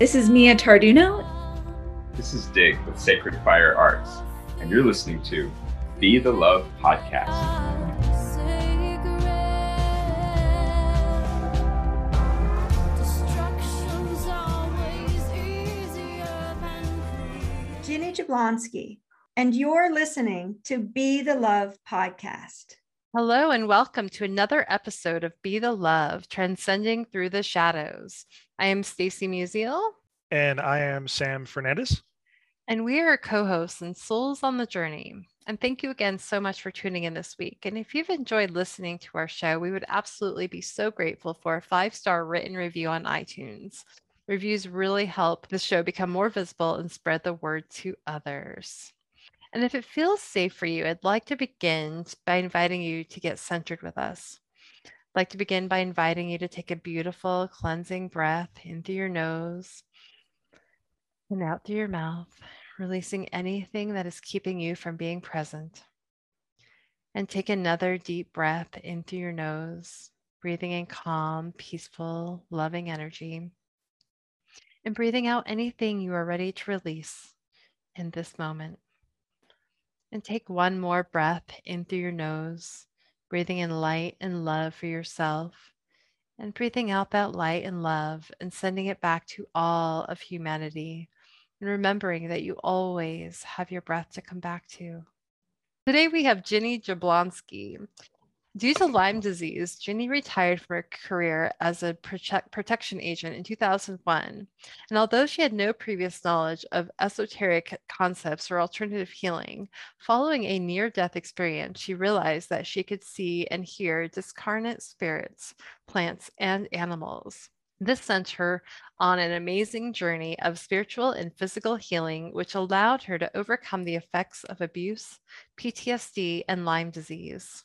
this is Mia Tarduno. This is Dig with Sacred Fire Arts, and you're listening to Be the Love Podcast. Ginny Jablonski, and you're listening to Be the Love podcast. Hello, and welcome to another episode of Be the Love Transcending Through the Shadows. I am Stacy Musial. And I am Sam Fernandez. And we are co hosts and Souls on the Journey. And thank you again so much for tuning in this week. And if you've enjoyed listening to our show, we would absolutely be so grateful for a five star written review on iTunes. Reviews really help the show become more visible and spread the word to others. And if it feels safe for you, I'd like to begin by inviting you to get centered with us. I'd like to begin by inviting you to take a beautiful cleansing breath in through your nose and out through your mouth, releasing anything that is keeping you from being present. And take another deep breath in through your nose, breathing in calm, peaceful, loving energy. And breathing out anything you are ready to release in this moment. And take one more breath in through your nose, breathing in light and love for yourself, and breathing out that light and love and sending it back to all of humanity, and remembering that you always have your breath to come back to. Today we have Ginny Jablonski. Due to Lyme disease, Ginny retired from her career as a protect- protection agent in 2001. And although she had no previous knowledge of esoteric concepts or alternative healing, following a near death experience, she realized that she could see and hear discarnate spirits, plants, and animals. This sent her on an amazing journey of spiritual and physical healing, which allowed her to overcome the effects of abuse, PTSD, and Lyme disease.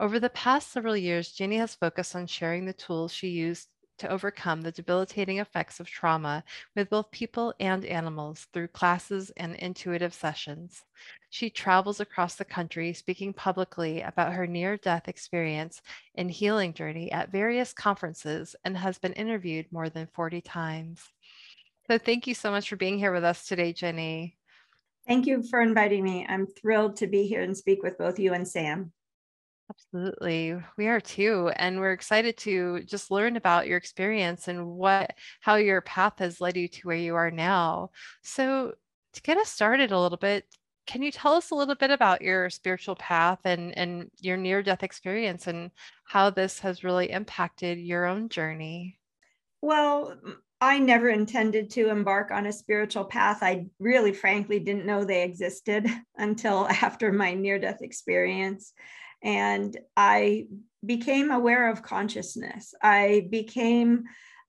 Over the past several years, Ginny has focused on sharing the tools she used to overcome the debilitating effects of trauma with both people and animals through classes and intuitive sessions. She travels across the country speaking publicly about her near death experience and healing journey at various conferences and has been interviewed more than 40 times. So, thank you so much for being here with us today, Ginny. Thank you for inviting me. I'm thrilled to be here and speak with both you and Sam. Absolutely. We are too. And we're excited to just learn about your experience and what how your path has led you to where you are now. So to get us started a little bit, can you tell us a little bit about your spiritual path and, and your near death experience and how this has really impacted your own journey? Well, I never intended to embark on a spiritual path. I really, frankly, didn't know they existed until after my near death experience and I became aware of consciousness. I became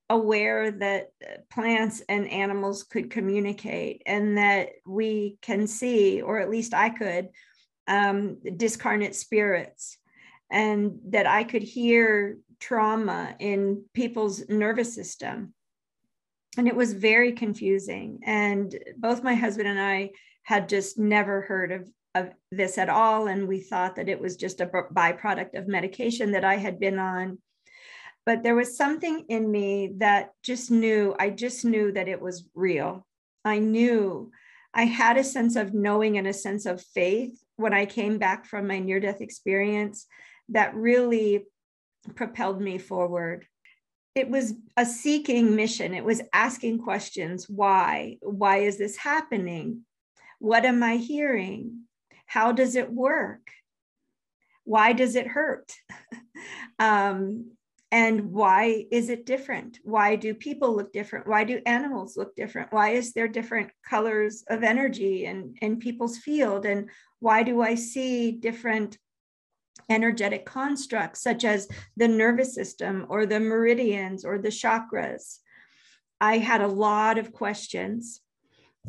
aware that plants and animals could communicate and that we can see, or at least I could, um, discarnate spirits, and that I could hear trauma in people's nervous system. And it was very confusing. And both my husband and I had just never heard of of this at all. And we thought that it was just a byproduct of medication that I had been on. But there was something in me that just knew, I just knew that it was real. I knew I had a sense of knowing and a sense of faith when I came back from my near death experience that really propelled me forward. It was a seeking mission. It was asking questions why? Why is this happening? What am I hearing? How does it work? Why does it hurt? um, and why is it different? Why do people look different? Why do animals look different? Why is there different colors of energy in, in people's field? And why do I see different energetic constructs, such as the nervous system or the meridians or the chakras? I had a lot of questions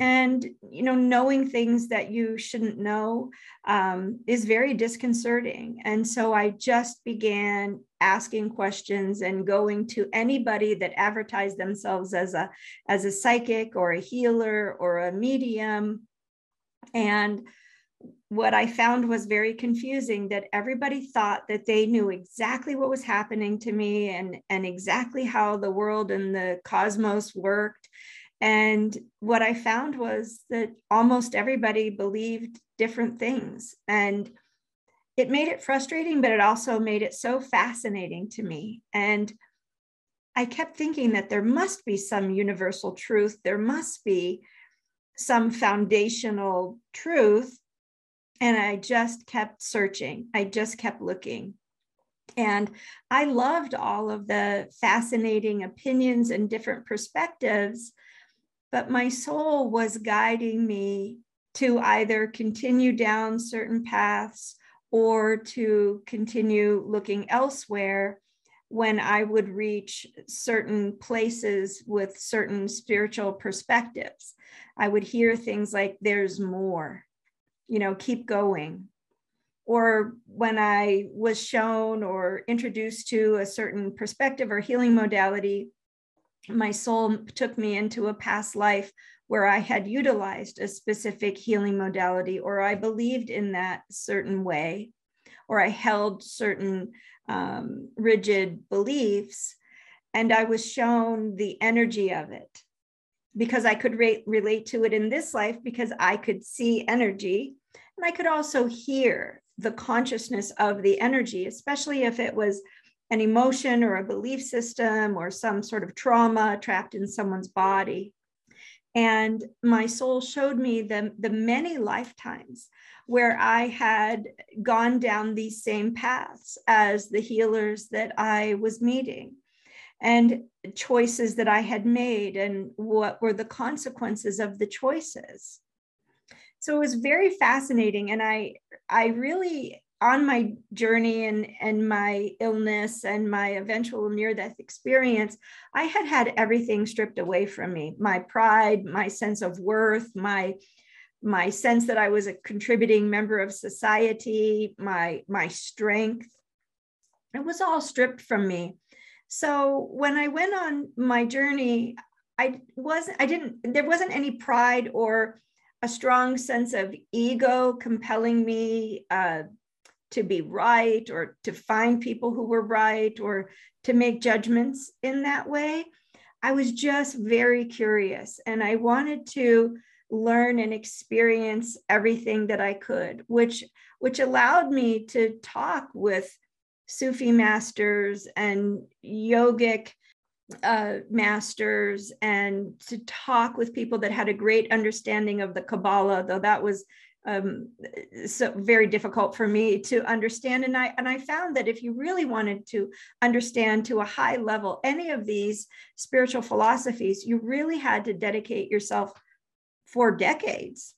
and you know knowing things that you shouldn't know um, is very disconcerting. And so i just began asking questions and going to anybody that advertised themselves as a as a psychic or a healer or a medium. And what i found was very confusing that everybody thought that they knew exactly what was happening to me and and exactly how the world and the cosmos worked and what I found was that almost everybody believed different things. And it made it frustrating, but it also made it so fascinating to me. And I kept thinking that there must be some universal truth, there must be some foundational truth. And I just kept searching, I just kept looking. And I loved all of the fascinating opinions and different perspectives but my soul was guiding me to either continue down certain paths or to continue looking elsewhere when I would reach certain places with certain spiritual perspectives. I would hear things like, there's more, you know, keep going. Or when I was shown or introduced to a certain perspective or healing modality, my soul took me into a past life where I had utilized a specific healing modality, or I believed in that certain way, or I held certain um, rigid beliefs, and I was shown the energy of it. Because I could re- relate to it in this life because I could see energy and I could also hear the consciousness of the energy, especially if it was an emotion or a belief system or some sort of trauma trapped in someone's body. And my soul showed me the, the many lifetimes where I had gone down these same paths as the healers that I was meeting and choices that I had made and what were the consequences of the choices. So it was very fascinating. And I, I really on my journey and and my illness and my eventual near death experience i had had everything stripped away from me. My pride my sense of worth my my sense that i was a contributing member of society my my strength. It was all stripped from me. So when i went on my journey i wasn't i didn't there wasn't any pride or a strong sense of ego compelling me uh, to be right or to find people who were right or to make judgments in that way. I was just very curious and I wanted to learn and experience everything that I could, which which allowed me to talk with Sufi masters and yogic uh, masters and to talk with people that had a great understanding of the Kabbalah, though that was um, so very difficult for me to understand. And I and I found that if you really wanted to understand to a high level any of these spiritual philosophies, you really had to dedicate yourself for decades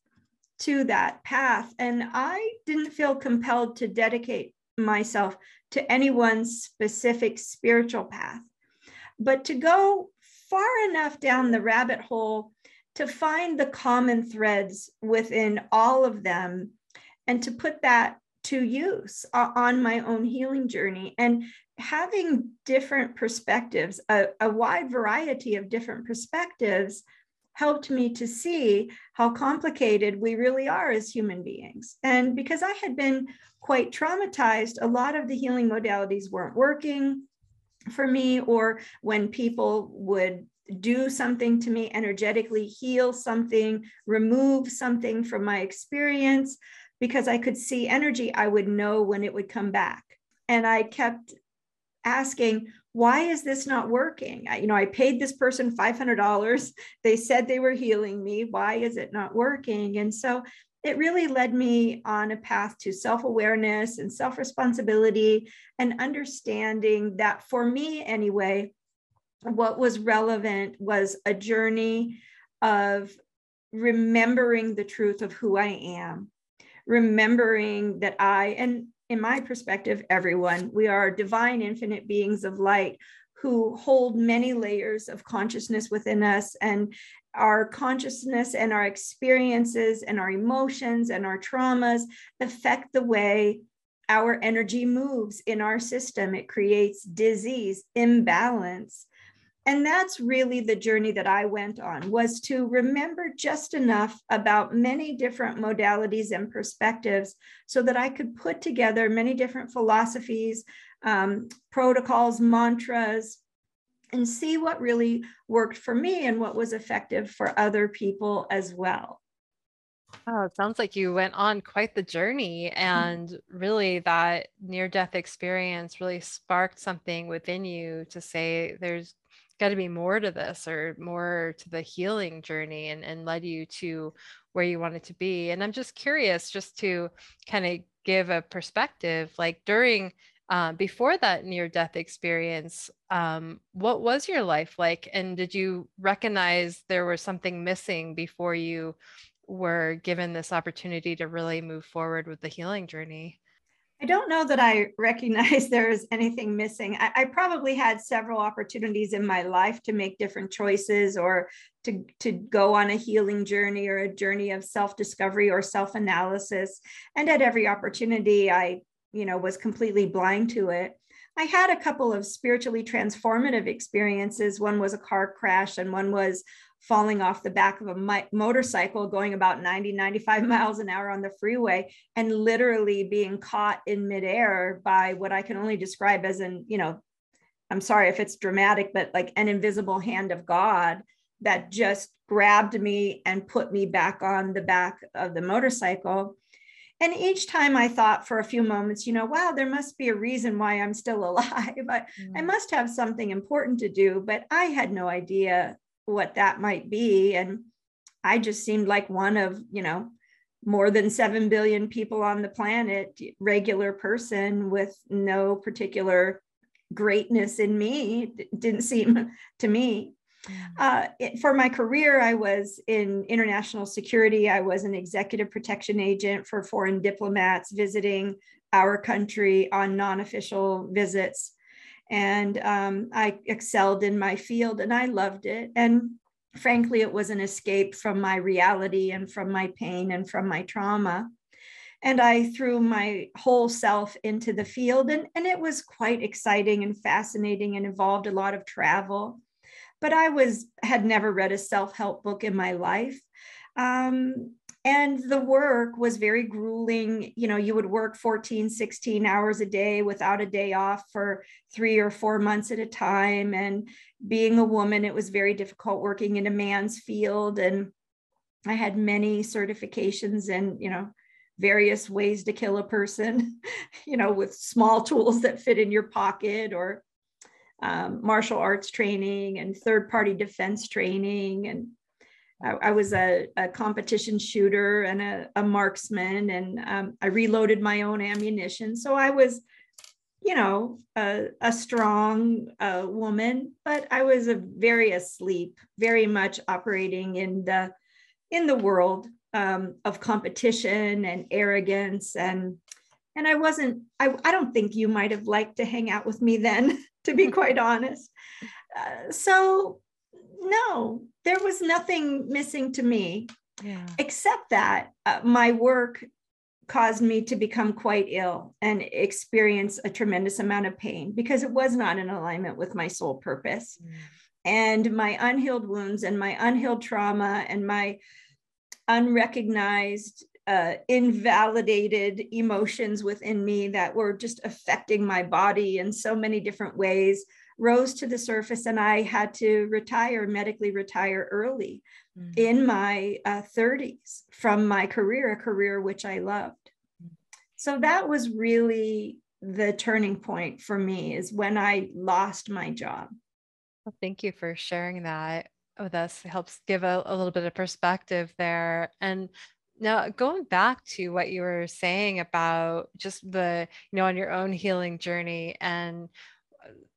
to that path. And I didn't feel compelled to dedicate myself to any one specific spiritual path, but to go far enough down the rabbit hole to find the common threads within all of them and to put that to use on my own healing journey. And having different perspectives a, a, wide variety of different perspectives helped me to see how complicated we really are as human beings. And because i had been quite traumatized a lot of the healing modalities weren't working for me or when people would do something to me energetically, heal something, remove something from my experience, because I could see energy, I would know when it would come back. And I kept asking, why is this not working? I, you know, I paid this person $500. They said they were healing me. Why is it not working? And so it really led me on a path to self awareness and self responsibility and understanding that for me, anyway, what was relevant was a journey of remembering the truth of who I am, remembering that I, and in my perspective, everyone, we are divine, infinite beings of light who hold many layers of consciousness within us and our consciousness and our experiences and our emotions and our traumas affect the way our energy moves in our system. It creates disease, imbalance. And that's really the journey that I went on was to remember just enough about many different modalities and perspectives so that I could put together many different philosophies, um, protocols, mantras, and see what really worked for me and what was effective for other people as well. Oh, it sounds like you went on quite the journey, mm-hmm. and really that near death experience really sparked something within you to say there's got to be more to this or more to the healing journey and, and led you to where you wanted to be. And I'm just curious, just to kind of give a perspective, like during uh, before that near death experience, um, what was your life like? And did you recognize there was something missing before you were given this opportunity to really move forward with the healing journey? I don't know that I recognize there is anything missing. I, I, probably had several opportunities in my life to make different choices or to, to go on a healing journey or a journey of self discovery or self analysis. And at every opportunity, I you know was completely blind to it i had a couple of spiritually transformative experiences one was a car crash and one was falling off the back of a motorcycle going about 90 95 miles an hour on the freeway and literally being caught in midair by what i can only describe as an you know i'm sorry if it's dramatic but like an invisible hand of god that just grabbed me and put me back on the back of the motorcycle and each time I thought for a few moments, you know, wow, there must be a reason why I'm still alive. I, mm. I must have something important to do, but I had no idea what that might be. And I just seemed like one of, you know, more than 7 billion people on the planet, regular person with no particular greatness in me. It didn't seem to me uh, it, for my career, I was in international security. I was an executive protection agent for foreign diplomats visiting our country on non official visits. And um, I excelled in my field and I loved it. And frankly, it was an escape from my reality and from my pain and from my trauma. And I threw my whole self into the field, and, and it was quite exciting and fascinating and involved a lot of travel but I was had never read a self-help book in my life. Um, and the work was very grueling you know you would work 14 16 hours a day without a day off for three or four months at a time and being a woman it was very difficult working in a man's field and i had many certifications and you know various ways to kill a person you know with small tools that fit in your pocket or um, martial arts training and third party defense training. And I, I was a, a, competition shooter and a, a marksman, and um, I reloaded my own ammunition. So I was, you know, a, a strong uh, woman, but I was a very asleep, very much operating in the in the world um, of competition and arrogance and and I wasn't I, I don't think you might have liked to hang out with me then to be quite honest. Uh, so, no, there was nothing missing to me, yeah. except that uh, my work caused me to become quite ill and experience a tremendous amount of pain because it was not in alignment with my soul purpose. Mm. And my unhealed wounds and my unhealed trauma and my unrecognized uh, invalidated emotions within me that were just affecting my body in so many different ways rose to the surface and i had to retire medically retire early mm-hmm. in my uh, 30s from my career a career which i loved. So that was really the turning point for me is when i lost my job. Well, thank you for sharing that with us. It helps give a, a little bit of perspective there. And now going back to what you were saying about just the you know on your own healing journey and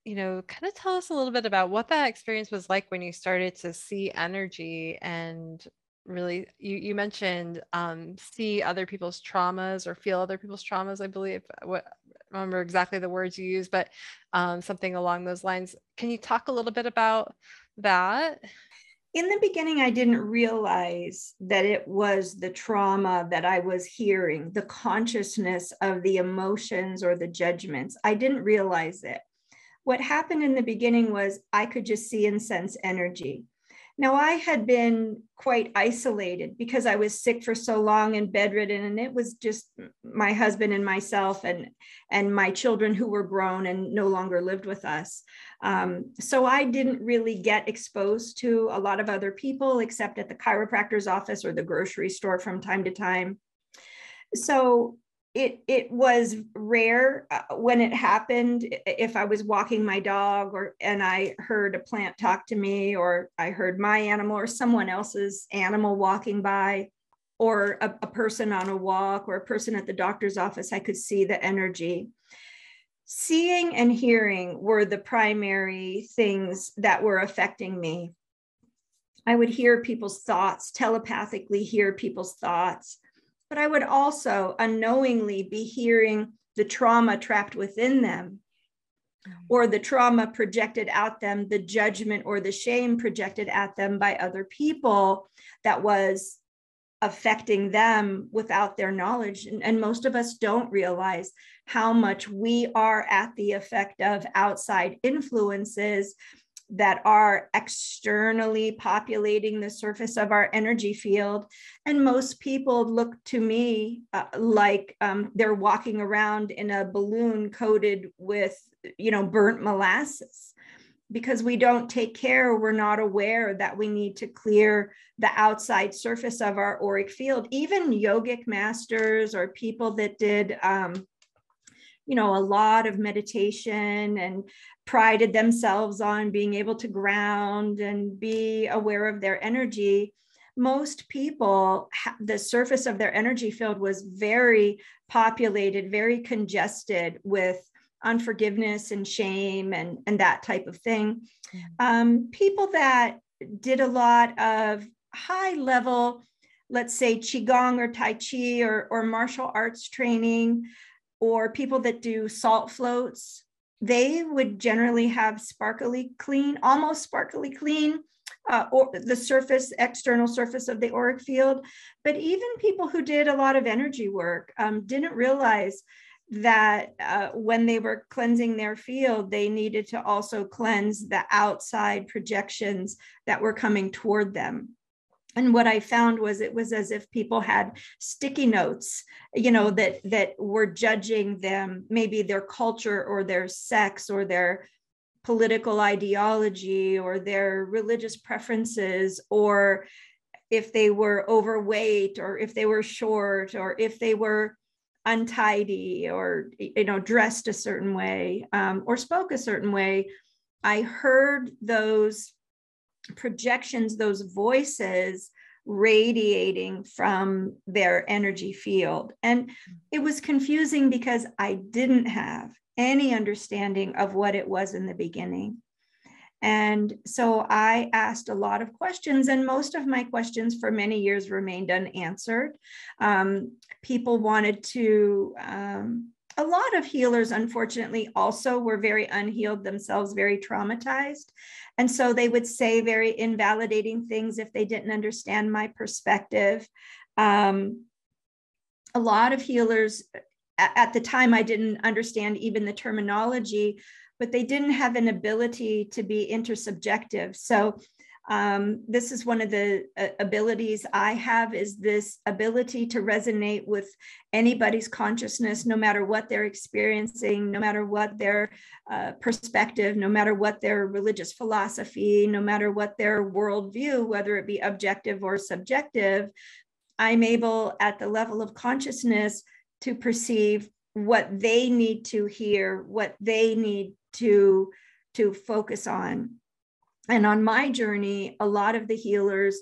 you know kind of tell us a little bit about what that experience was like when you started to see energy and really you you mentioned um, see other people's traumas or feel other people's traumas i believe what remember exactly the words you used but um, something along those lines. Can you talk a little bit about that? In the beginning i didn't realize that it was the trauma that i was hearing the consciousness of the emotions or the judgments. I didn't realize it what happened in the beginning was i could just see and sense energy now, I had been quite isolated because I was sick for so long and bedridden, and it was just my husband and myself and, and my children who were grown and no longer lived with us. Um, so I didn't really get exposed to a lot of other people except at the chiropractor's office or the grocery store from time to time. So it it was rare uh, when it happened if i was walking my dog or and i heard a plant talk to me or i heard my animal or someone else's animal walking by or a, a person on a walk or a person at the doctor's office i could see the energy. Seeing and hearing were the primary things that were affecting me. I would hear people's thoughts telepathically hear people's thoughts but I would also unknowingly be hearing the trauma trapped within them mm. or the trauma projected at them, the judgment or the shame projected at them by other people that was affecting them without their knowledge. And, and, most of us don't realize how much we are at the effect of outside influences that are externally populating the surface of our energy field. And most people look to me uh, like um, they're walking around in a balloon coated with, you know, burnt molasses. Because we don't take care, we're not aware that we need to clear the outside surface of our auric field. Even yogic masters or people that did um, you know a lot of meditation and prided themselves on being able to ground and be aware of their energy. Most people the surface of their energy field was very populated very congested with unforgiveness and shame and and that type of thing. Um, people that did a lot of high level let's say qigong or tai chi or, or martial arts training or people that do salt floats, they would generally have sparkly clean, almost sparkly clean, uh, or the surface, external surface of the auric field. But even people who did a lot of energy work um, didn't realize that uh, when they were cleansing their field, they needed to also cleanse the outside projections that were coming toward them and what i found was it was as if people had sticky notes you know that that were judging them maybe their culture or their sex or their political ideology or their religious preferences or if they were overweight or if they were short or if they were untidy or you know dressed a certain way um, or spoke a certain way. I heard those projections, those voices radiating from their energy field. And it was confusing because I didn't have any understanding of what it was in the beginning. And so I asked a lot of questions, and most of my questions for many years remained unanswered. Um, people wanted to um, a lot of healers, unfortunately, also were very unhealed themselves, very traumatized. And so they would say very invalidating things if they didn't understand my perspective. Um, a lot of healers, at the time, I didn't understand even the terminology, but they didn't have an ability to be intersubjective. So um, this is one of the uh, abilities I have is this ability to resonate with anybody's consciousness, no matter what they're experiencing, no matter what their uh, perspective, no matter what their religious philosophy, no matter what their worldview, whether it be objective or subjective, I'm able at the level of consciousness to perceive what they need to hear, what they need to, to focus on and on my journey, a lot of the healers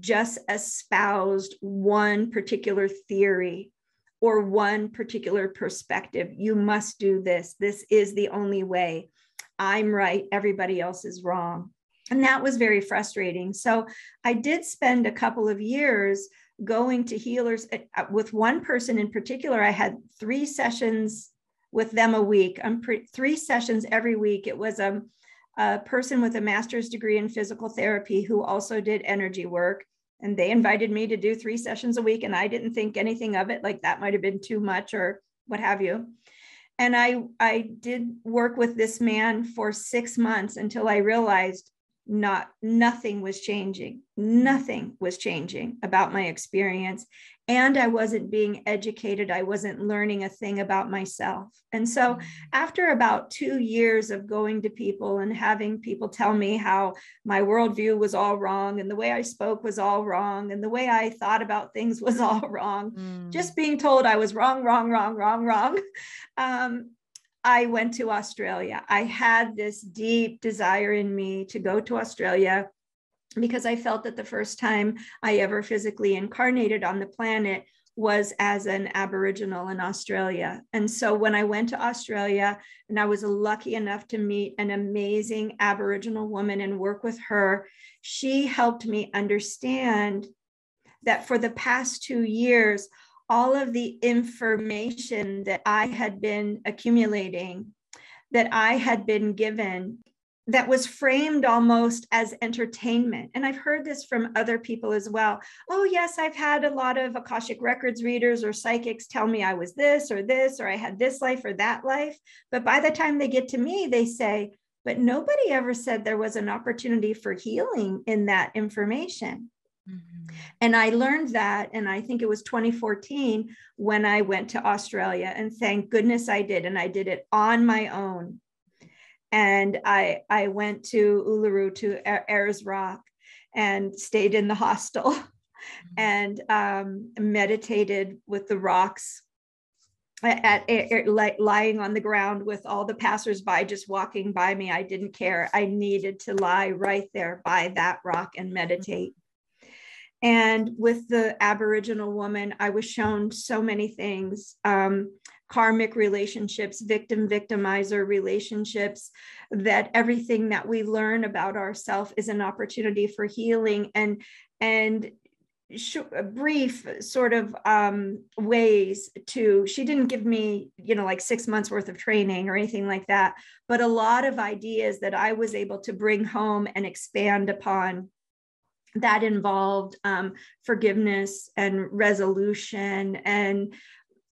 just espoused one particular theory or one particular perspective. You must do this. This is the only way. I'm right. Everybody else is wrong. And that was very frustrating. So I did spend a couple of years going to healers uh, with one person in particular. I had three sessions with them a week. I'm pre- three sessions every week. It was a, a person with a master's degree in physical therapy who also did energy work and they invited me to do three sessions a week and i didn't think anything of it like that might have been too much or what have you. And i i did work with this man for six months until i realized not nothing was changing nothing was changing about my experience and I wasn't being educated. I wasn't learning a thing about myself. And so, mm. after about two years of going to people and having people tell me how my worldview was all wrong and the way I spoke was all wrong and the way I thought about things was all wrong, mm. just being told I was wrong, wrong, wrong, wrong, wrong, um, I went to Australia. I had this deep desire in me to go to Australia because I felt that the first time I ever physically incarnated on the planet was as an Aboriginal in Australia. And so when I went to Australia and I was lucky enough to meet an amazing Aboriginal woman and work with her, she helped me understand that for the past two years, all of the information that I had been accumulating, that I had been given, that was framed almost as entertainment. And I've heard this from other people as well. Oh, yes, I've had a lot of Akashic Records readers or psychics tell me I was this or this, or I had this life or that life. But by the time they get to me, they say, but nobody ever said there was an opportunity for healing in that information. Mm-hmm. And I learned that, and I think it was 2014 when I went to Australia. And thank goodness I did. And I did it on my own and I I went to Uluru to Ayers Rock and stayed in the hostel and um, meditated with the rocks at, at, at, lying on the ground with all the passersby just walking by me. I didn't care. I needed to lie right there by that rock and meditate. And with the Aboriginal woman, I was shown so many things. Um, karmic relationships, victim victimizer relationships, that everything that we learn about ourselves is an opportunity for healing and and brief sort of um, ways to she didn't give me you know like six months worth of training or anything like that but a lot of ideas that i was able to bring home and expand upon that involved um, forgiveness and resolution and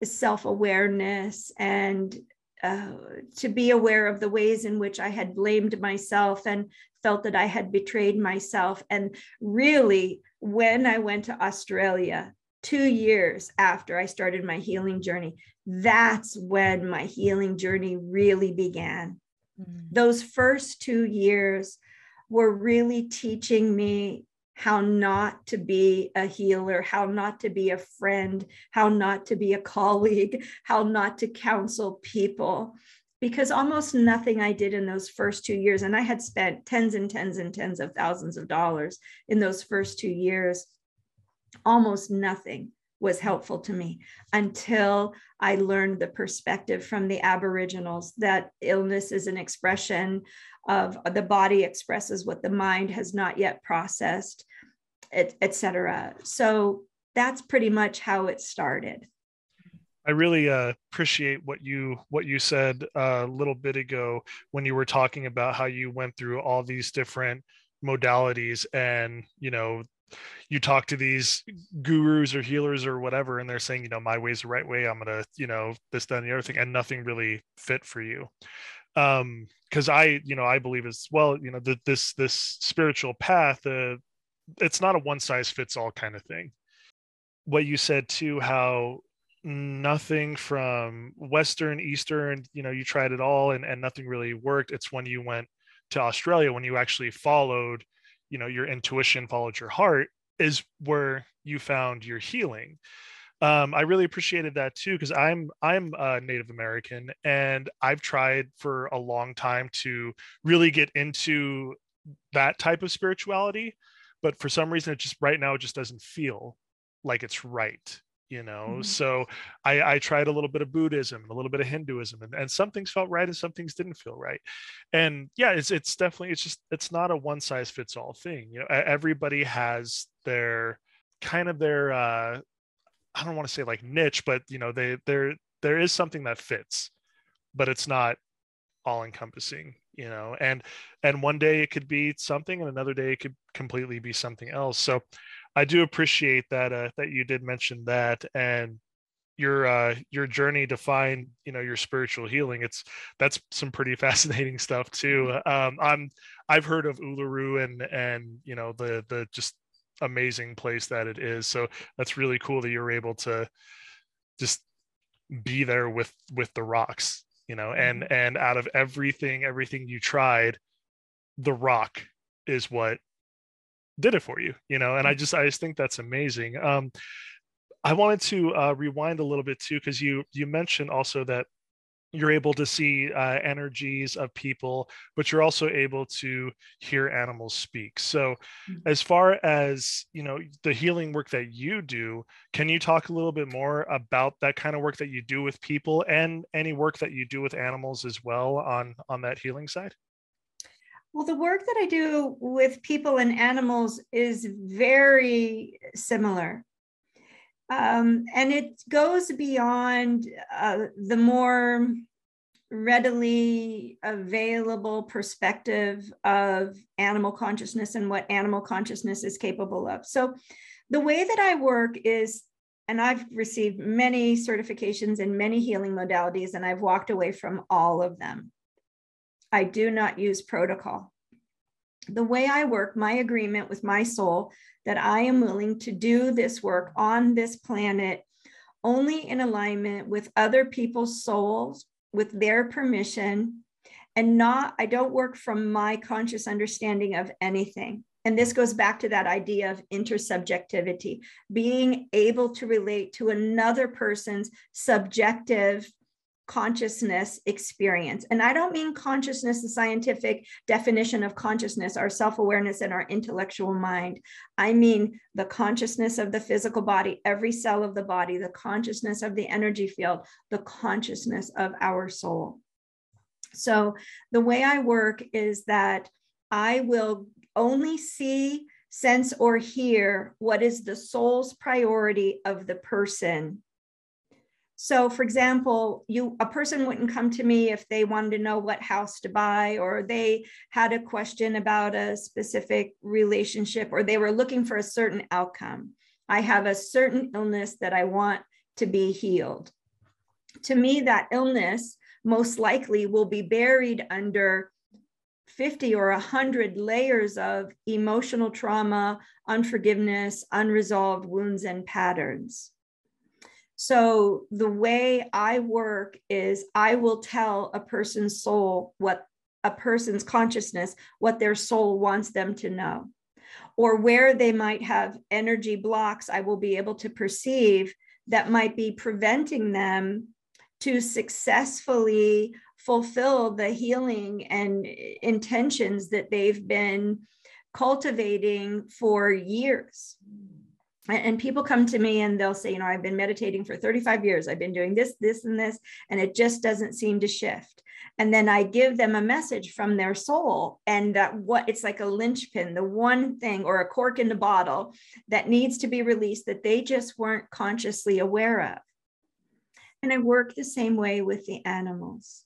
self awareness and uh, to be aware of the ways in which I had blamed myself and felt that I had betrayed myself. And really, when I went to Australia, two years after I started my healing journey, that's when my healing journey really began. Mm. Those first two years were really teaching me how not to be a healer, how not to be a friend, how not to be a colleague, how not to counsel people. Because almost nothing I did in those first two years, and I had spent tens and tens and tens of thousands of dollars in those first two years, almost nothing was helpful to me until I learned the perspective from the Aboriginals that illness is an expression of the body expresses what the mind has not yet processed, etc. Et so that's pretty much how it started. I really uh, appreciate what you what you said uh, a little bit ago when you were talking about how you went through all these different modalities and you know you talk to these gurus or healers or whatever and they're saying you know my way's the right way. I'm gonna you know this that and the other thing and nothing really fit for you. Um because i you know i believe as well you know that this this spiritual path uh, it's not a one size fits all kind of thing. What you said too how nothing from western eastern you know you tried it all and, and nothing really worked. It's when you went to australia when you actually followed you know your intuition followed your heart is where you found your healing. Um, I really appreciated that too because I'm I'm a Native American and I've tried for a long time to really get into that type of spirituality, but for some reason it just right now it just doesn't feel like it's right you know mm-hmm. so I, I tried a little bit of buddhism a little bit of hinduism and, and some things felt right and some things didn't feel right and yeah it's it's definitely it's just it's not a one size fits all thing you know everybody has their kind of their uh i don't want to say like niche but you know they there there is something that fits but it's not all encompassing you know and and one day it could be something and another day it could completely be something else so i do appreciate that uh, that you did mention that and your uh your journey to find you know your spiritual healing. It's that's some pretty fascinating stuff too. Um i'm i've heard of uluru and and you know the the just amazing place that it is. So that's really cool that you're able to just be there with with the rocks you know and mm-hmm. and out of everything everything you tried the rock is what did it for you you know and i mm-hmm. just i just think that's amazing um i wanted to uh, rewind a little bit too because you you mentioned also that you're able to see uh, energies of people but you're also able to hear animals speak so mm-hmm. as far as you know the healing work that you do can you talk a little bit more about that kind of work that you do with people and any work that you do with animals as well on on that healing side well, the work that I do with people and animals is very similar. Um, and it goes beyond uh, the more readily available perspective of animal consciousness and what animal consciousness is capable of. So, the way that I work is, and I've received many certifications in many healing modalities, and I've walked away from all of them. I do not use protocol. The way I work, my agreement with my soul that I am willing to do this work on this planet only in alignment with other people's souls, with their permission, and not, I don't work from my conscious understanding of anything. And this goes back to that idea of intersubjectivity, being able to relate to another person's subjective consciousness experience. And I don't mean consciousness, the scientific definition of consciousness, our self awareness and our intellectual mind. I mean the consciousness of the physical body, every cell of the body, the consciousness of the energy field, the consciousness of our soul. So the way I work is that I will only see, sense, or hear what is the soul's priority of the person so for example, you a person wouldn't come to me if they wanted to know what house to buy or they had a question about a specific relationship or they were looking for a certain outcome. I have a certain illness that I want to be healed. To me that illness most likely will be buried under 50 or 100 layers of emotional trauma, unforgiveness, unresolved wounds and patterns. So the way I work is I will tell a person's soul what a person's consciousness, what their soul wants them to know. Or where they might have energy blocks, I will be able to perceive that might be preventing them to successfully fulfill the healing and eh, intentions that they've been cultivating for years and people come to me and they'll say you know i've been meditating for 35 years. I've been doing this this and this and it just doesn't seem to shift. And then i give them a message from their soul and that what it's like a linchpin the one thing or a cork in the bottle that needs to be released that they just weren't consciously aware of. And i work the same way with the animals.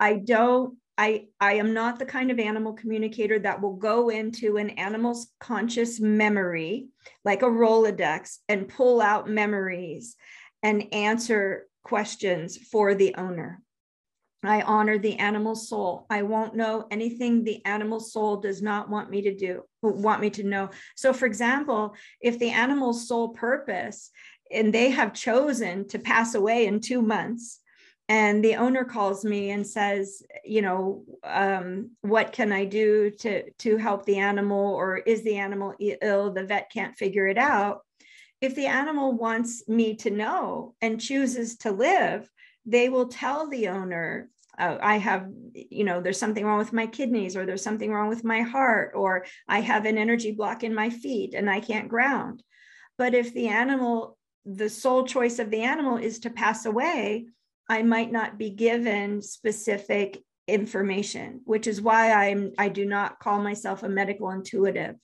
I don't I, I am not the kind of animal communicator that will go into an animal's conscious memory, like a Rolodex, and pull out memories and answer questions for the owner. I honor the animal soul. I won't know anything the animal soul does not want me to do, want me to know. So, for example, if the animal's sole purpose and they have chosen to pass away in two months, and the owner calls me and says you know um, what can i do to to help the animal or is the animal ill the vet can't figure it out if the animal wants me to know and chooses to live they will tell the owner uh, I have, you know, there's something wrong with my kidneys, or there's something wrong with my heart, or I have an energy block in my feet and I can't ground. But if the animal, the sole choice of the animal is to pass away, I might not be given specific information, which is why I'm I do not call myself a medical intuitive.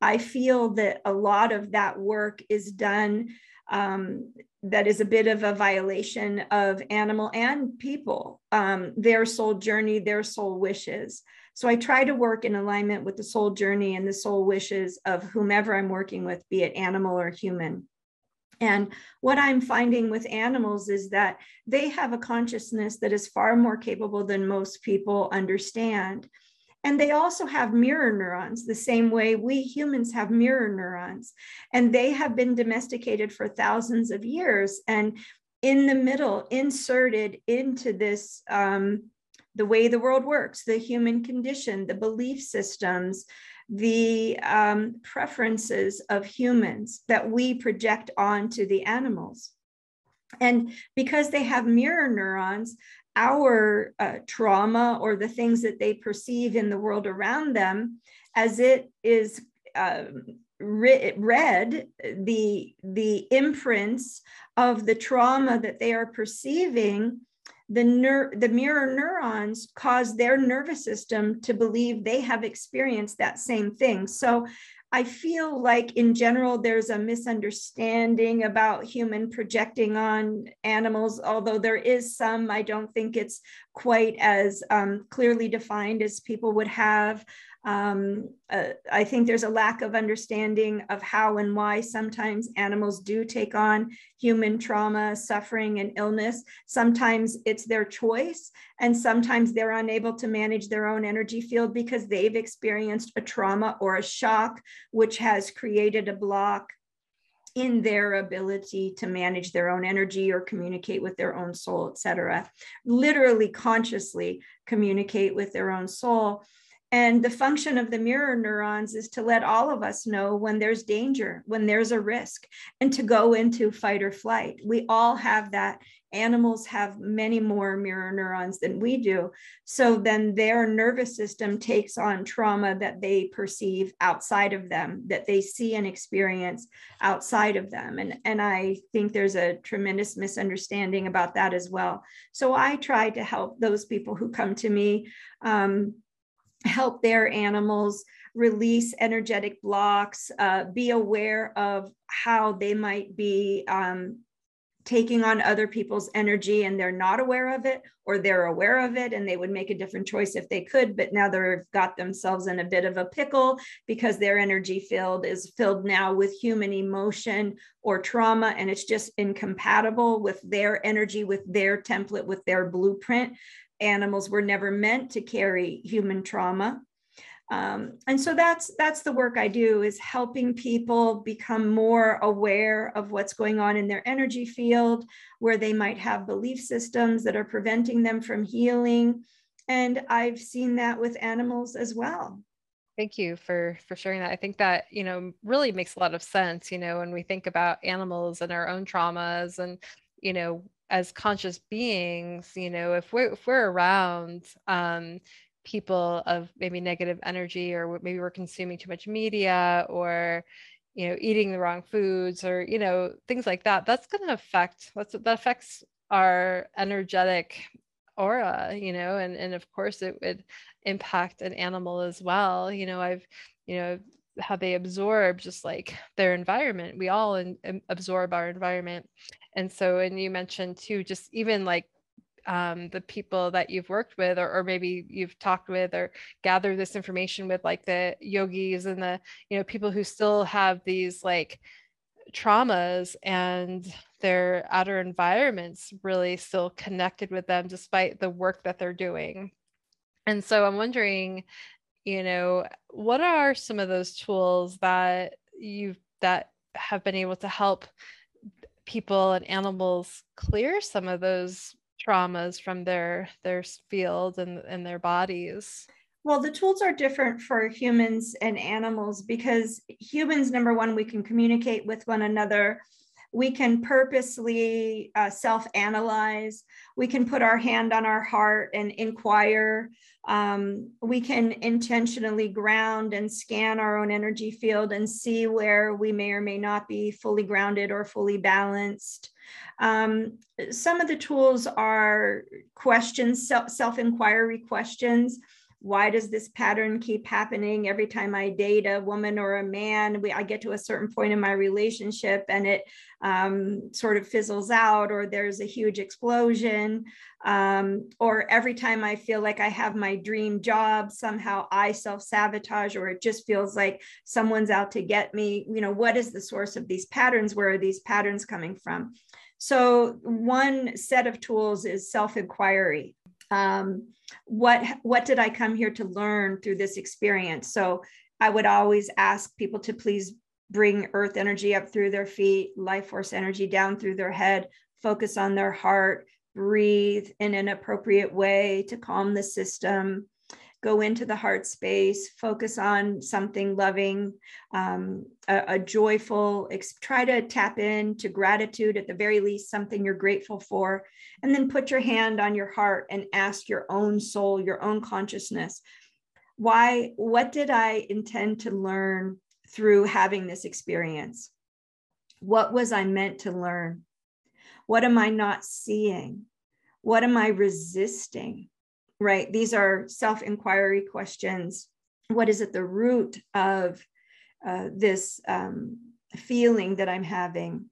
I feel that a lot of that work is done um, that is a bit of a violation of animal and people, um, their soul journey, their soul wishes. So I try to work in alignment with the soul journey and the soul wishes of whomever I'm working with, be it animal or human. And what I'm finding with animals is that they have a consciousness that is far more capable than most people understand. And they also have mirror neurons, the same way we humans have mirror neurons. And they have been domesticated for thousands of years. And in the middle, inserted into this, um, the way the world works, the human condition, the belief systems, the um, preferences of humans that we project onto the animals. And because they have mirror neurons, our uh, trauma or the things that they perceive in the world around them, as it is um, read, the, the imprints of the trauma that they are perceiving the, ner- the mirror neurons cause their nervous system to believe they have experienced that same thing. So I feel like in general, there's a misunderstanding about human projecting on animals, although there is some, I don't think it's quite as um, clearly defined as people would have. Um, uh, I think there's a lack of understanding of how and why sometimes animals do take on human trauma, suffering, and illness. Sometimes it's their choice, and sometimes they're unable to manage their own energy field because they've experienced a trauma or a shock, which has created a block in their ability to manage their own energy or communicate with their own soul, etc. Literally consciously communicate with their own soul. And the function of the mirror neurons is to let all of us know when there's danger, when there's a risk, and to go into fight or flight. We all have that. Animals have many more mirror neurons than we do. So then their nervous system takes on trauma that they perceive outside of them, that they see and experience outside of them. And, and I think there's a tremendous misunderstanding about that as well. So I try to help those people who come to me. Um, help their animals release energetic blocks, uh, be aware of how they might be um, taking on other people's energy and they're not aware of it, or they're aware of it and they would make a different choice if they could, but now they've got themselves in a bit of a pickle because their energy field is filled now with human emotion or trauma and it's just incompatible with their energy, with their template, with their blueprint animals were never meant to carry human trauma. Um, and so that's that's the work I do is helping people become more aware of what's going on in their energy field, where they might have belief systems that are preventing them from healing. And I've seen that with animals as well. Thank you for for sharing that. I think that you know really makes a lot of sense. You know, when we think about animals and our own traumas, and you know as conscious beings, you know, if we're if we're around um, people of maybe negative energy, or maybe we're consuming too much media, or you know, eating the wrong foods, or you know, things like that, that's going to affect that's that affects our energetic aura, you know, and and of course it would impact an animal as well. You know, I've you know how they absorb just like their environment. We all in, in absorb our environment and so and you mentioned too just even like um, the people that you've worked with or, or maybe you've talked with or gathered this information with like the yogis and the you know people who still have these like traumas and their outer environments really still connected with them despite the work that they're doing and so i'm wondering you know what are some of those tools that you've that have been able to help people and animals clear some of those traumas from their their field and, and their bodies? Well the tools are different for humans and animals because humans number one we can communicate with one another we can purposely uh, self analyze. We can put our hand on our heart and inquire. Um, we can intentionally ground and scan our own energy field and see where we may or may not be fully grounded or fully balanced. Um, some of the tools are questions, self inquiry questions why does this pattern keep happening every time i date a woman or a man? We, i get to a certain point in my relationship and it um, sort of fizzles out or there's a huge explosion. Um, or every time i feel like i have my dream job somehow i self-sabotage or it just feels like someone's out to get me. You know what is the source of these patterns? Where are these patterns coming from? So one set of tools is self-inquiry um, what what did i come here to learn through this experience? So i would always ask people to please bring earth energy up through their feet life force energy down through their head focus on their heart breathe in an appropriate way to calm the system go into the heart space, focus on something loving, um, a, a, joyful, ex- try to tap into gratitude, at the very least, something you're grateful for. And then put your hand on your heart and ask your own soul, your own consciousness, why, what did I intend to learn through having this experience? What was I meant to learn? What am I not seeing? What am I resisting? Right? These are self inquiry questions. What is at the root of uh, this um, feeling that I'm having,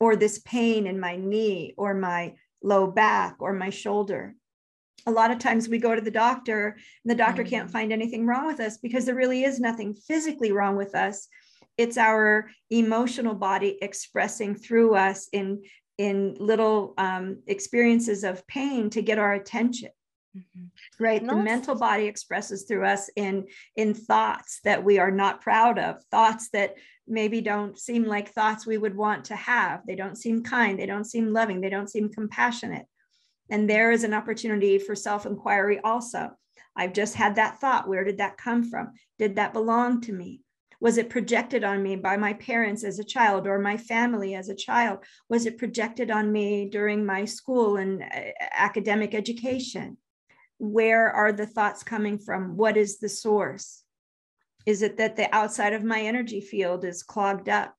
or this pain in my knee, or my low back, or my shoulder? A lot of times we go to the doctor, and the doctor mm-hmm. can't find anything wrong with us because there really is nothing physically wrong with us. It's our emotional body expressing through us in in little um, experiences of pain to get our attention Mm-hmm. Right. the mental body expresses through us in in thoughts that we are not proud of, thoughts that maybe don't seem like thoughts we would want to have. They don't seem kind, they don't seem loving, they don't seem compassionate. And there is an opportunity for self-inquiry also. I've just had that thought. Where did that come from? Did that belong to me? Was it projected on me by my parents as a child or my family as a child? Was it projected on me during my school and uh, academic education? Where are the thoughts coming from? What is the source? Is it that the outside of my energy field is clogged up?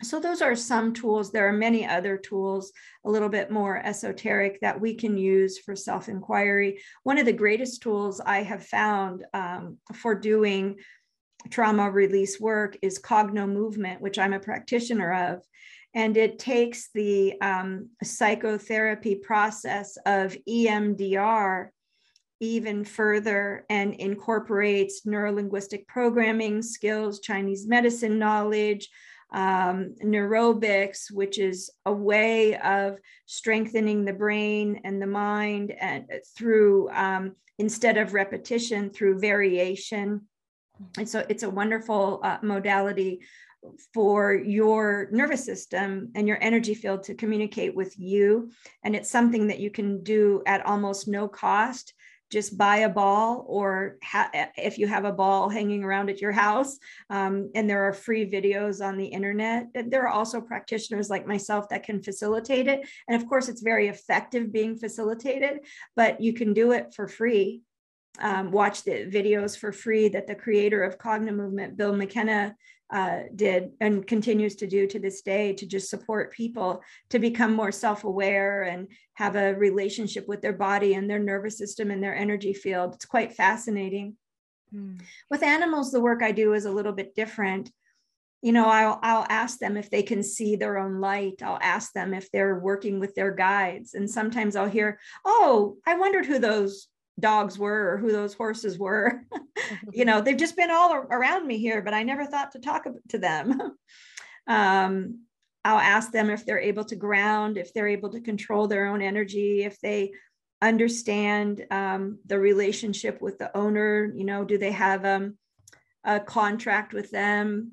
So, those are some tools. There are many other tools, a little bit more esoteric, that we can use for self inquiry. One of the greatest tools I have found um, for doing trauma release work is CogniMovement, which I'm a practitioner of. And it takes the um, psychotherapy process of EMDR even further and incorporates neurolinguistic programming skills, Chinese medicine knowledge, um, neurobics, which is a way of strengthening the brain and the mind and through um, instead of repetition through variation. And so it's a wonderful uh, modality for your nervous system and your energy field to communicate with you. And it's something that you can do at almost no cost just buy a ball or ha- if you have a ball hanging around at your house um, and there are free videos on the internet there are also practitioners like myself that can facilitate it. And of course it's very effective being facilitated but you can do it for free. Um, watch the videos for free that the creator of CogniMovement bill mckenna uh, did and continues to do to this day to just support people to become more self-aware and have a relationship with their body and their nervous system and their energy field. It's quite fascinating. Mm. with animals the work i do is a little bit different. You know I'll, I'll ask them if they can see their own light. I'll ask them if they're working with their guides. And sometimes i'll hear oh i wondered who those dogs were or who those horses were. you know, they've just been all around me here, but I never thought to talk to them. um, I'll ask them if they're able to ground, if they're able to control their own energy, if they understand um, the relationship with the owner. You know, do they have um, a contract with them?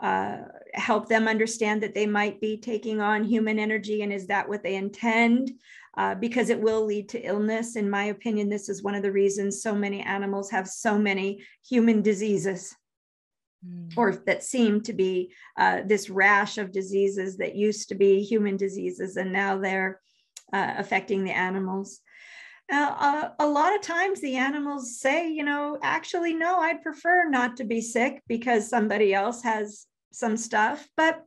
Uh, help them understand that they might be taking on human energy and is that what they intend uh, because it will lead to illness. In my opinion, this is one of the reasons so many animals have so many human diseases. mm. or that seem to be uh, this rash of diseases that used to be human diseases and now they're uh, affecting the animals. Uh, a lot of times the animals say, you know, actually, no, I'd prefer not to be sick because somebody else has some stuff. But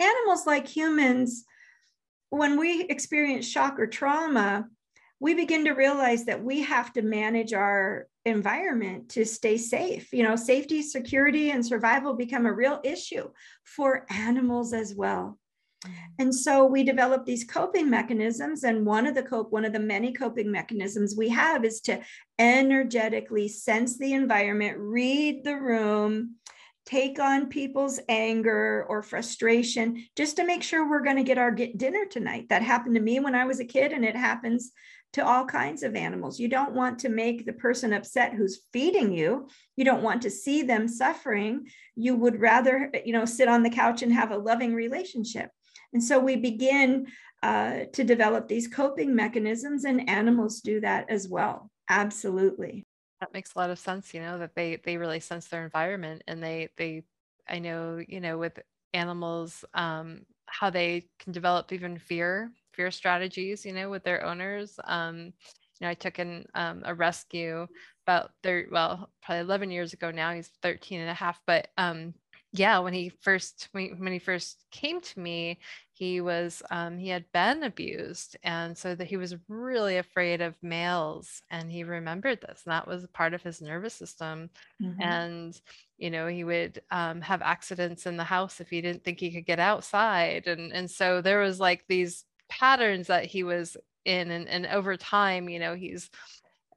animals like humans, when we experience shock or trauma, we begin to realize that we have to manage our environment to stay safe. You know, safety, security, and survival become a real issue for animals as well. And so we develop these coping mechanisms. And one of the cope, one of the many coping mechanisms we have is to energetically sense the environment, read the room, take on people's anger or frustration just to make sure we're going to get our get dinner tonight. That happened to me when I was a kid, and it happens to all kinds of animals. You don't want to make the person upset who's feeding you. You don't want to see them suffering. You would rather, you know, sit on the couch and have a loving relationship. And so we begin uh, to develop these coping mechanisms, and animals do that as well. Absolutely. That makes a lot of sense. You know that they they really sense their environment, and they they I know you know with animals um, how they can develop even fear fear strategies. You know with their owners. Um, you know, I took in um, a rescue about third, well, probably 11 years ago now. He's 13 and a half, but um, yeah, when he first when he first came to me, he was um, he had been abused, and so that he was really afraid of males, and he remembered this, and that was part of his nervous system. Mm-hmm. And you know, he would um, have accidents in the house if he didn't think he could get outside, and and so there was like these patterns that he was in, and and over time, you know, he's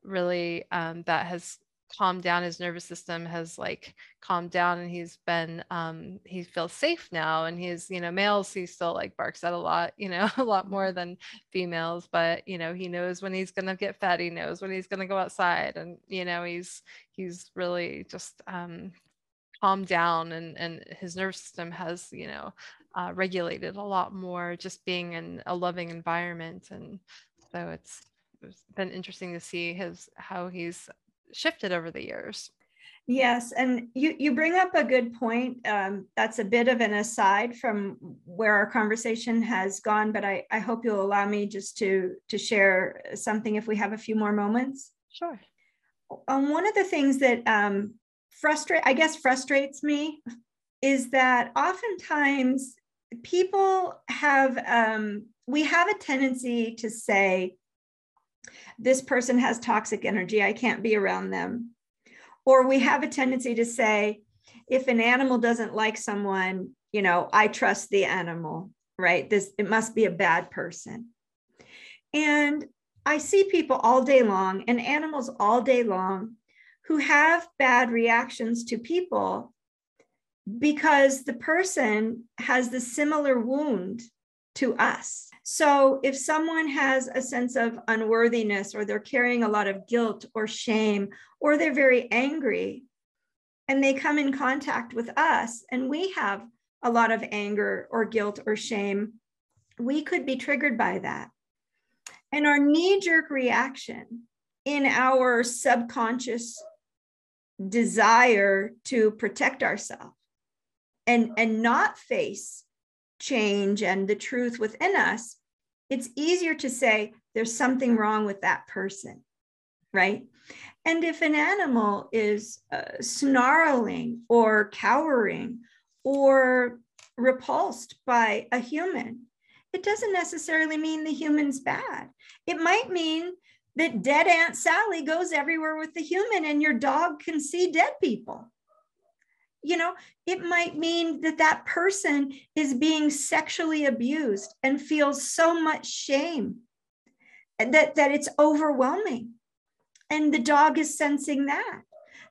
really um, that has calmed down. His nervous system has like calmed down and he's been um he feels safe now and he's you know males he still like barks at a lot you know a lot more than females but you know he knows when he's gonna get fed he knows when he's gonna go outside and you know he's he's really just um calmed down and and his nervous system has you know uh, regulated a lot more just being in a loving environment and so it's it's been interesting to see his how he's shifted over the years. Yes, and you you bring up a good point. Um, that's a bit of an aside from where our conversation has gone, but I, I hope you'll allow me just to to share something if we have a few more moments. Sure. Um, one of the things that um, frustrate I guess frustrates me is that oftentimes people have um, we have a tendency to say this person has toxic energy. I can't be around them. Or we have a tendency to say, if an animal doesn't like someone, you know, I trust the animal, right? This, it must be a bad person. And I see people all day long and animals all day long who have bad reactions to people because the person has the similar wound to us. So if someone has a sense of unworthiness or they're carrying a lot of guilt or shame or they're very angry and they come in contact with us and we have a lot of anger or guilt or shame, we could be triggered by that. And our knee jerk reaction in our subconscious desire to protect ourselves and, and not face change and the truth within us, it's easier to say there's something wrong with that person, right? And if an animal is uh, snarling or cowering or repulsed by a human, it doesn't necessarily mean the human's bad. It might mean that dead Aunt Sally goes everywhere with the human and your dog can see dead people you know, it might mean that that person is being sexually abused and feels so much shame that, that it's overwhelming. And the dog is sensing that.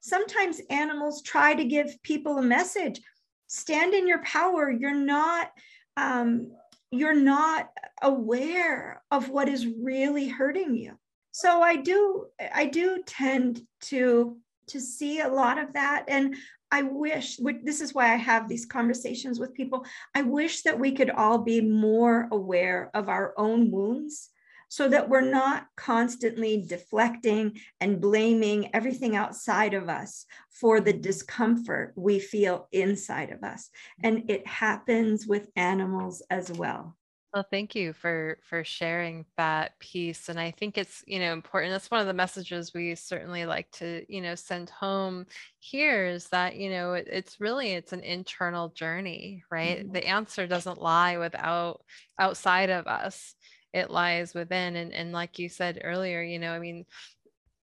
Sometimes animals try to give people a message stand in your power. You're not. Um, you're not aware of what is really hurting you so i do i do tend to to see a lot of that and I wish, this is why I have these conversations with people. I wish that we could all be more aware of our own wounds so that we're not constantly deflecting and blaming everything outside of us for the discomfort we feel inside of us. And it happens with animals as well. Well, thank you for for sharing that piece, and I think it's you know important. That's one of the messages we certainly like to you know send home here is that you know it, it's really it's an internal journey, right? Mm-hmm. The answer doesn't lie without outside of us; it lies within. And and like you said earlier, you know, I mean,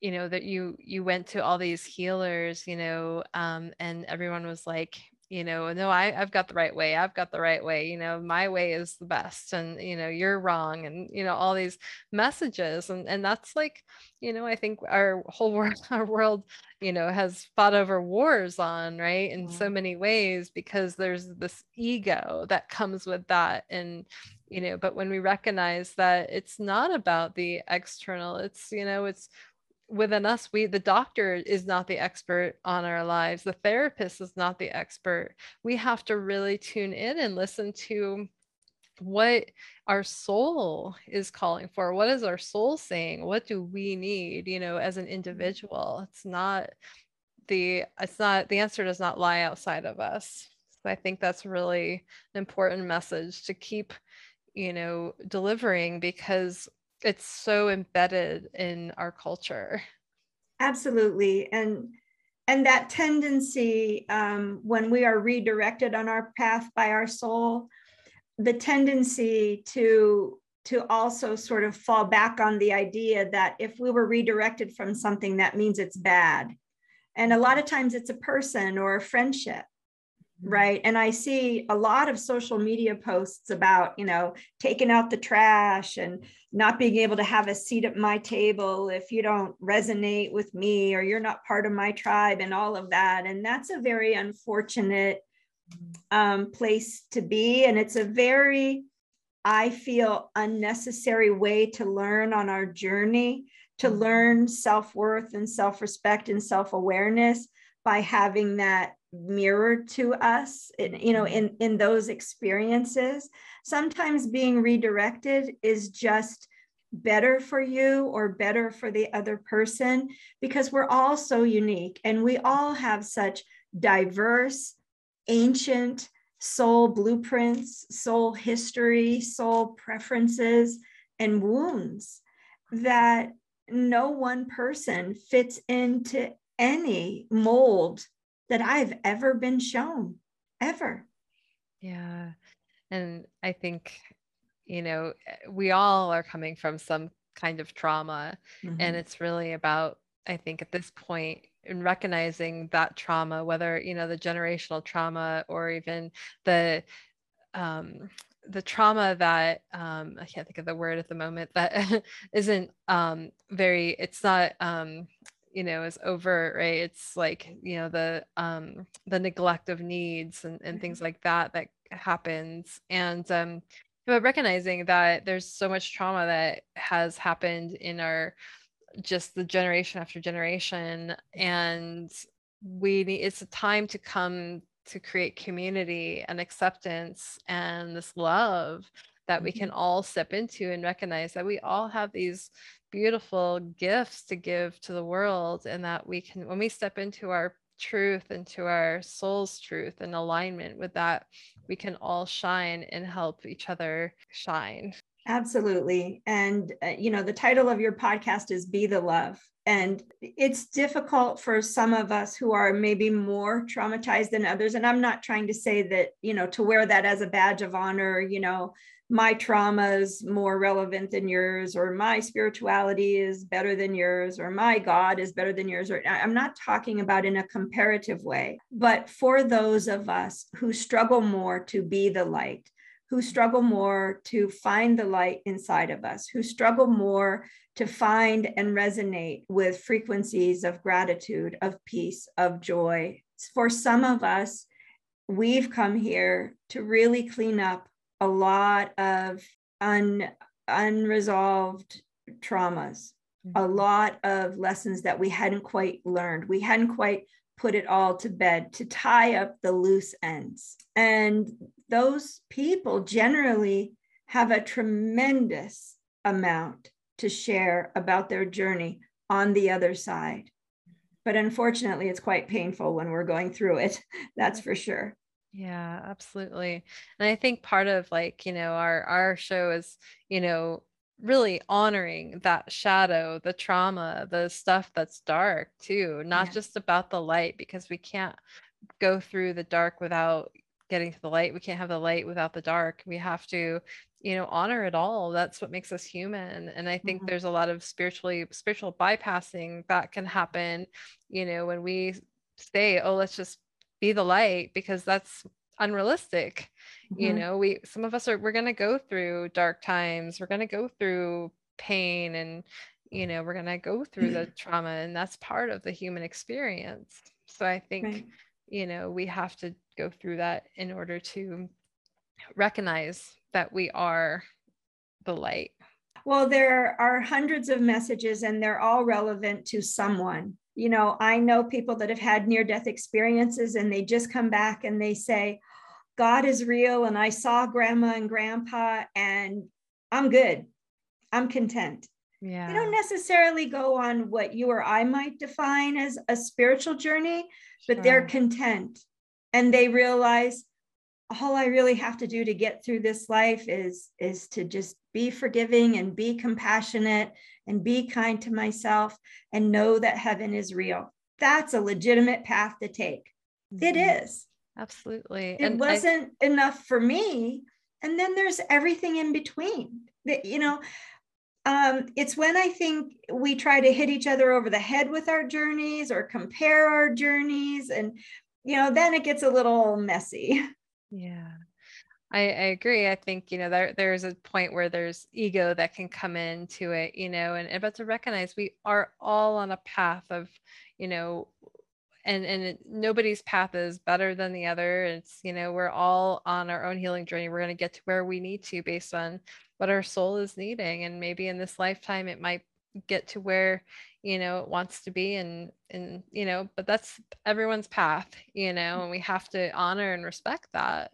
you know that you you went to all these healers, you know, um, and everyone was like, you know no I, i've got the right way i've got the right way you know my way is the best and you know you're wrong and you know all these messages and and that's like you know i think our whole world our world you know has fought over wars on right in so many ways because there's this ego that comes with that and you know but when we recognize that it's not about the external it's you know it's within us we the doctor is not the expert on our lives the therapist is not the expert. We have to really tune in and listen to what our soul is calling for. What is our soul saying? What do we need you know as an mm-hmm. individual? It's not the it's not the answer does not lie outside of us. So i think that's really an important message to keep you know delivering because it's so embedded in our culture absolutely and and that tendency um, when we are redirected on our path by our soul the tendency to to also sort of fall back on the idea that if we were redirected from something that means it's bad and a lot of times it's a person or a friendship. Right? And i see a lot of social media posts about you know taking out the trash and not being able to have a seat at my table if you don't resonate with me or you're not part of my tribe and all of that. And that's a very unfortunate um, place to be. And it's a very i feel unnecessary way to learn on our journey to mm-hmm. learn self-worth and self-respect and self-awareness by having that mirror to us in, you know mm-hmm. in in those experiences. Sometimes being redirected is just better for you or better for the other person because we're all so unique and we all have such diverse ancient soul blueprints soul history soul preferences and wounds that no one person fits into any mold that I've ever been shown, ever. Yeah. And I think, you know, we all are coming from some kind of trauma. Mm-hmm. And it's really about, I think, at this point, in recognizing that trauma, whether, you know, the generational trauma or even the, um, the trauma that um, I can't think of the word at the moment that isn't um, very, it's not um, you know is overt right it's like you know the um the neglect of needs and, and things mm-hmm. like that that happens and um but recognizing that there's so much trauma that has happened in our just the generation after generation and we need it's a time to come to create community and acceptance and this love that we can mm-hmm. all step into and recognize that we all have these beautiful gifts to give to the world and that we can when we step into our truth into our soul's truth and alignment with that we can all shine and help each other shine absolutely. And uh, you know the title of your podcast is be the love. And it's difficult for some of us who are maybe more traumatized than others. And i'm not trying to say that you know to wear that as a badge of honor you know my trauma is more relevant than yours, or my spirituality is better than yours, or my God is better than yours. Or I'm not talking about in a comparative way, but for those of us who struggle more to be the light, who struggle more to find the light inside of us, who struggle more to find and resonate with frequencies of gratitude, of peace, of joy. For some of us, we've come here to really clean up a lot of un, unresolved traumas, mm-hmm. a lot of lessons that we hadn't quite learned. We hadn't quite put it all to bed to tie up the loose ends. And those people generally have a tremendous amount to share about their journey on the other side. But unfortunately, it's quite painful when we're going through it. That's for sure. Yeah, absolutely. And I think part of like, you know, our our show is, you know, really honoring that shadow, the trauma, the stuff that's dark too, not yeah. just about the light because we can't go through the dark without getting to the light. We can't have the light without the dark. We have to, you know, honor it all. That's what makes us human. And I think mm-hmm. there's a lot of spiritually spiritual bypassing that can happen, you know, when we say, oh, let's just be the light because that's unrealistic. Mm-hmm. You know, we some of us are we're going to go through dark times. We're going to go through pain and you know, we're going to go through the trauma and that's part of the human experience. So I think right. you know, we have to go through that in order to recognize that we are the light. Well, there are hundreds of messages and they're all relevant to someone. You know, I know people that have had near death experiences and they just come back and they say, God is real and I saw grandma and grandpa and I'm good. I'm content. Yeah. They don't necessarily go on what you or I might define as a spiritual journey, sure. but they're content and they realize all I really have to do to get through this life is is to just be forgiving and be compassionate and be kind to myself and know that heaven is real. That's a legitimate path to take. It mm-hmm. Absolutely. It and wasn't I... enough for me. And then there's everything in between. That you know, um, it's when I think we try to hit each other over the head with our journeys or compare our journeys, and you know, then it gets a little messy. Yeah. I, I agree. I think, you know, there there's a point where there's ego that can come into it, you know, and, but to recognize we are all on a path of, you know, and and it, nobody's path is better than the other. It's, you know, we're all on our own healing journey. We're going to get to where we need to based on what our soul is needing. And maybe in this lifetime it might get to where, you know, it wants to be and and you know, but that's everyone's path, you know, and we have to honor and respect that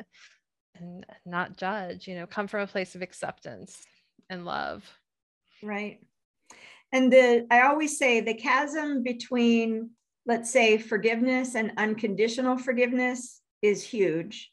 and not judge, you know, come from a place of acceptance and love. Right. And the I always say the chasm between let's say forgiveness and unconditional forgiveness is huge.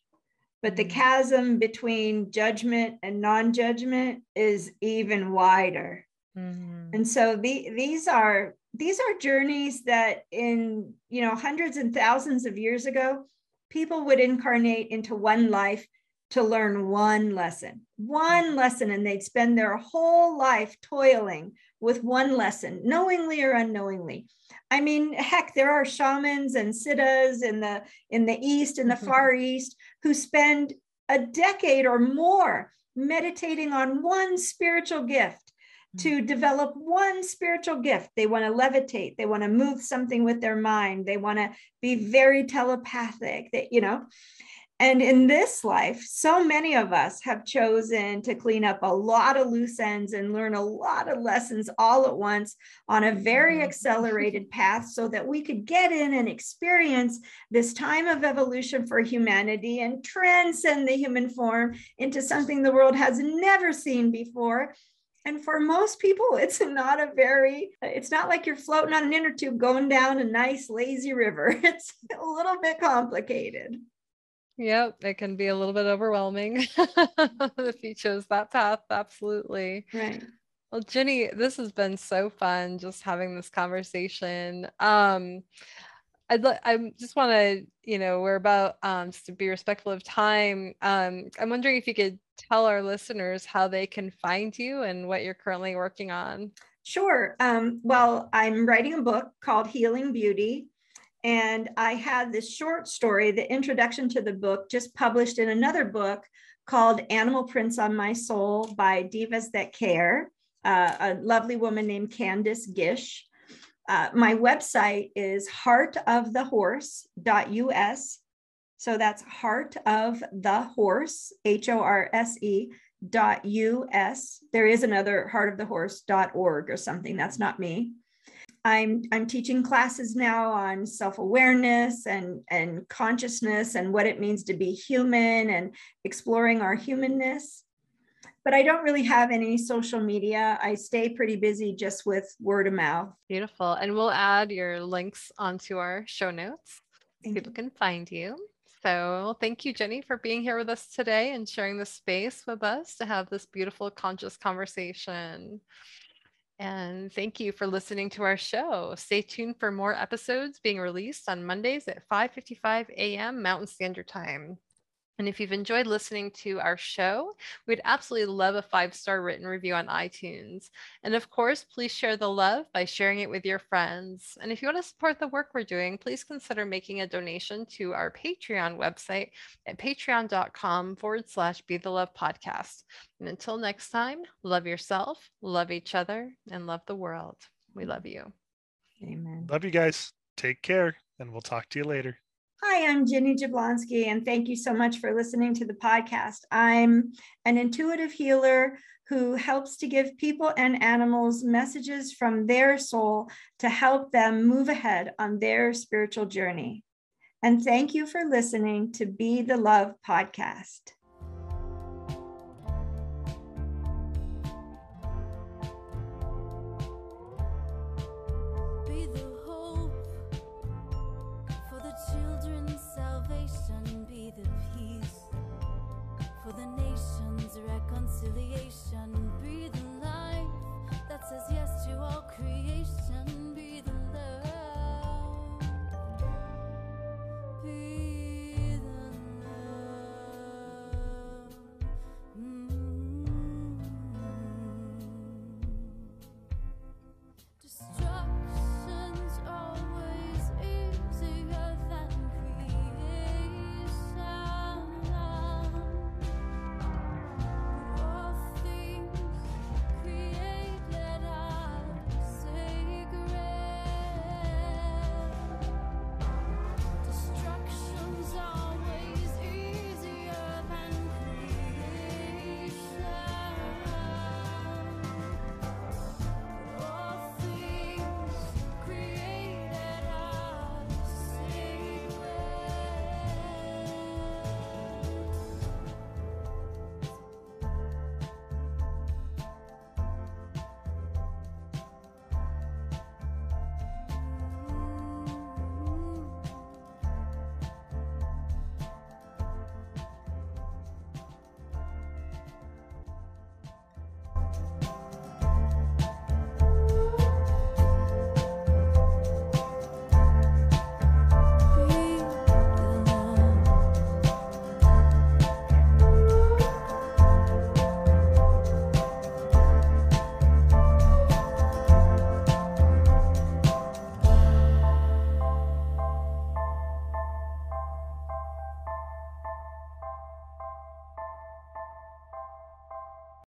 But the mm-hmm. chasm between judgment and non-judgment is even wider. Mm-hmm. And so the, these are these are journeys that in you know hundreds and thousands of years ago people would incarnate into one life to learn one lesson, one lesson, and they'd spend their whole life toiling with one lesson, knowingly or unknowingly. I mean, heck, there are shamans and siddhas in the in the east, in the mm-hmm. far east, who spend a decade or more meditating on one spiritual gift to mm-hmm. develop one spiritual gift. They want to levitate, they want to move something with their mind, they want to be very telepathic, that you know. And in this life, so many of us have chosen to clean up a lot of loose ends and learn a lot of lessons all at once on a very mm-hmm. accelerated path so that we could get in and experience this time of evolution for humanity and transcend the human form into something the world has never seen before. And for most people, it's not a very, it's not like you're floating on an inner tube going down a nice, lazy river. It's a little bit complicated. Yep, it can be a little bit overwhelming if you chose that path. Absolutely. Right. Well, Ginny, this has been so fun just having this conversation. Um, I'd li- I just want to, you know, we're about um, just to be respectful of time. Um, I'm wondering if you could tell our listeners how they can find you and what you're currently working on. Sure. Um, well, I'm writing a book called Healing Beauty. And I had this short story, the introduction to the book, just published in another book called Animal Prints on My Soul by Divas That Care, uh, a lovely woman named Candice Gish. Uh, my website is heartofthehorse.us. So that's heart of the horse, H O R S E dot us. There is another heartofthehorse.org or something. That's not me. I'm I'm teaching classes now on self-awareness and and consciousness and what it means to be human and exploring our humanness. But I don't really have any social media. I stay pretty busy just with word of mouth. Beautiful. And we'll add your links onto our show notes. Thank People can find you. So thank you, Ginny, for being here with us today and sharing the space with us to have this beautiful conscious conversation. And thank you for listening to our show. Stay tuned for more episodes being released on Mondays at 5:55 a.m. Mountain Standard Time. And if you've enjoyed listening to our show, we'd absolutely love a five star written review on iTunes. And of course, please share the love by sharing it with your friends. And if you want to support the work we're doing, please consider making a donation to our Patreon website at patreon.com forward slash be the love podcast. And until next time, love yourself, love each other, and love the world. We love you. Amen. Love you guys. Take care, and we'll talk to you later. Hi, I'm Ginny Jablonski, and thank you so much for listening to the podcast. I'm an intuitive healer who helps to give people and animals messages from their soul to help them move ahead on their spiritual journey. And thank you for listening to Be the Love podcast. is reconciliation. Breathing life that says yes to all creation. Breathing love. Breathe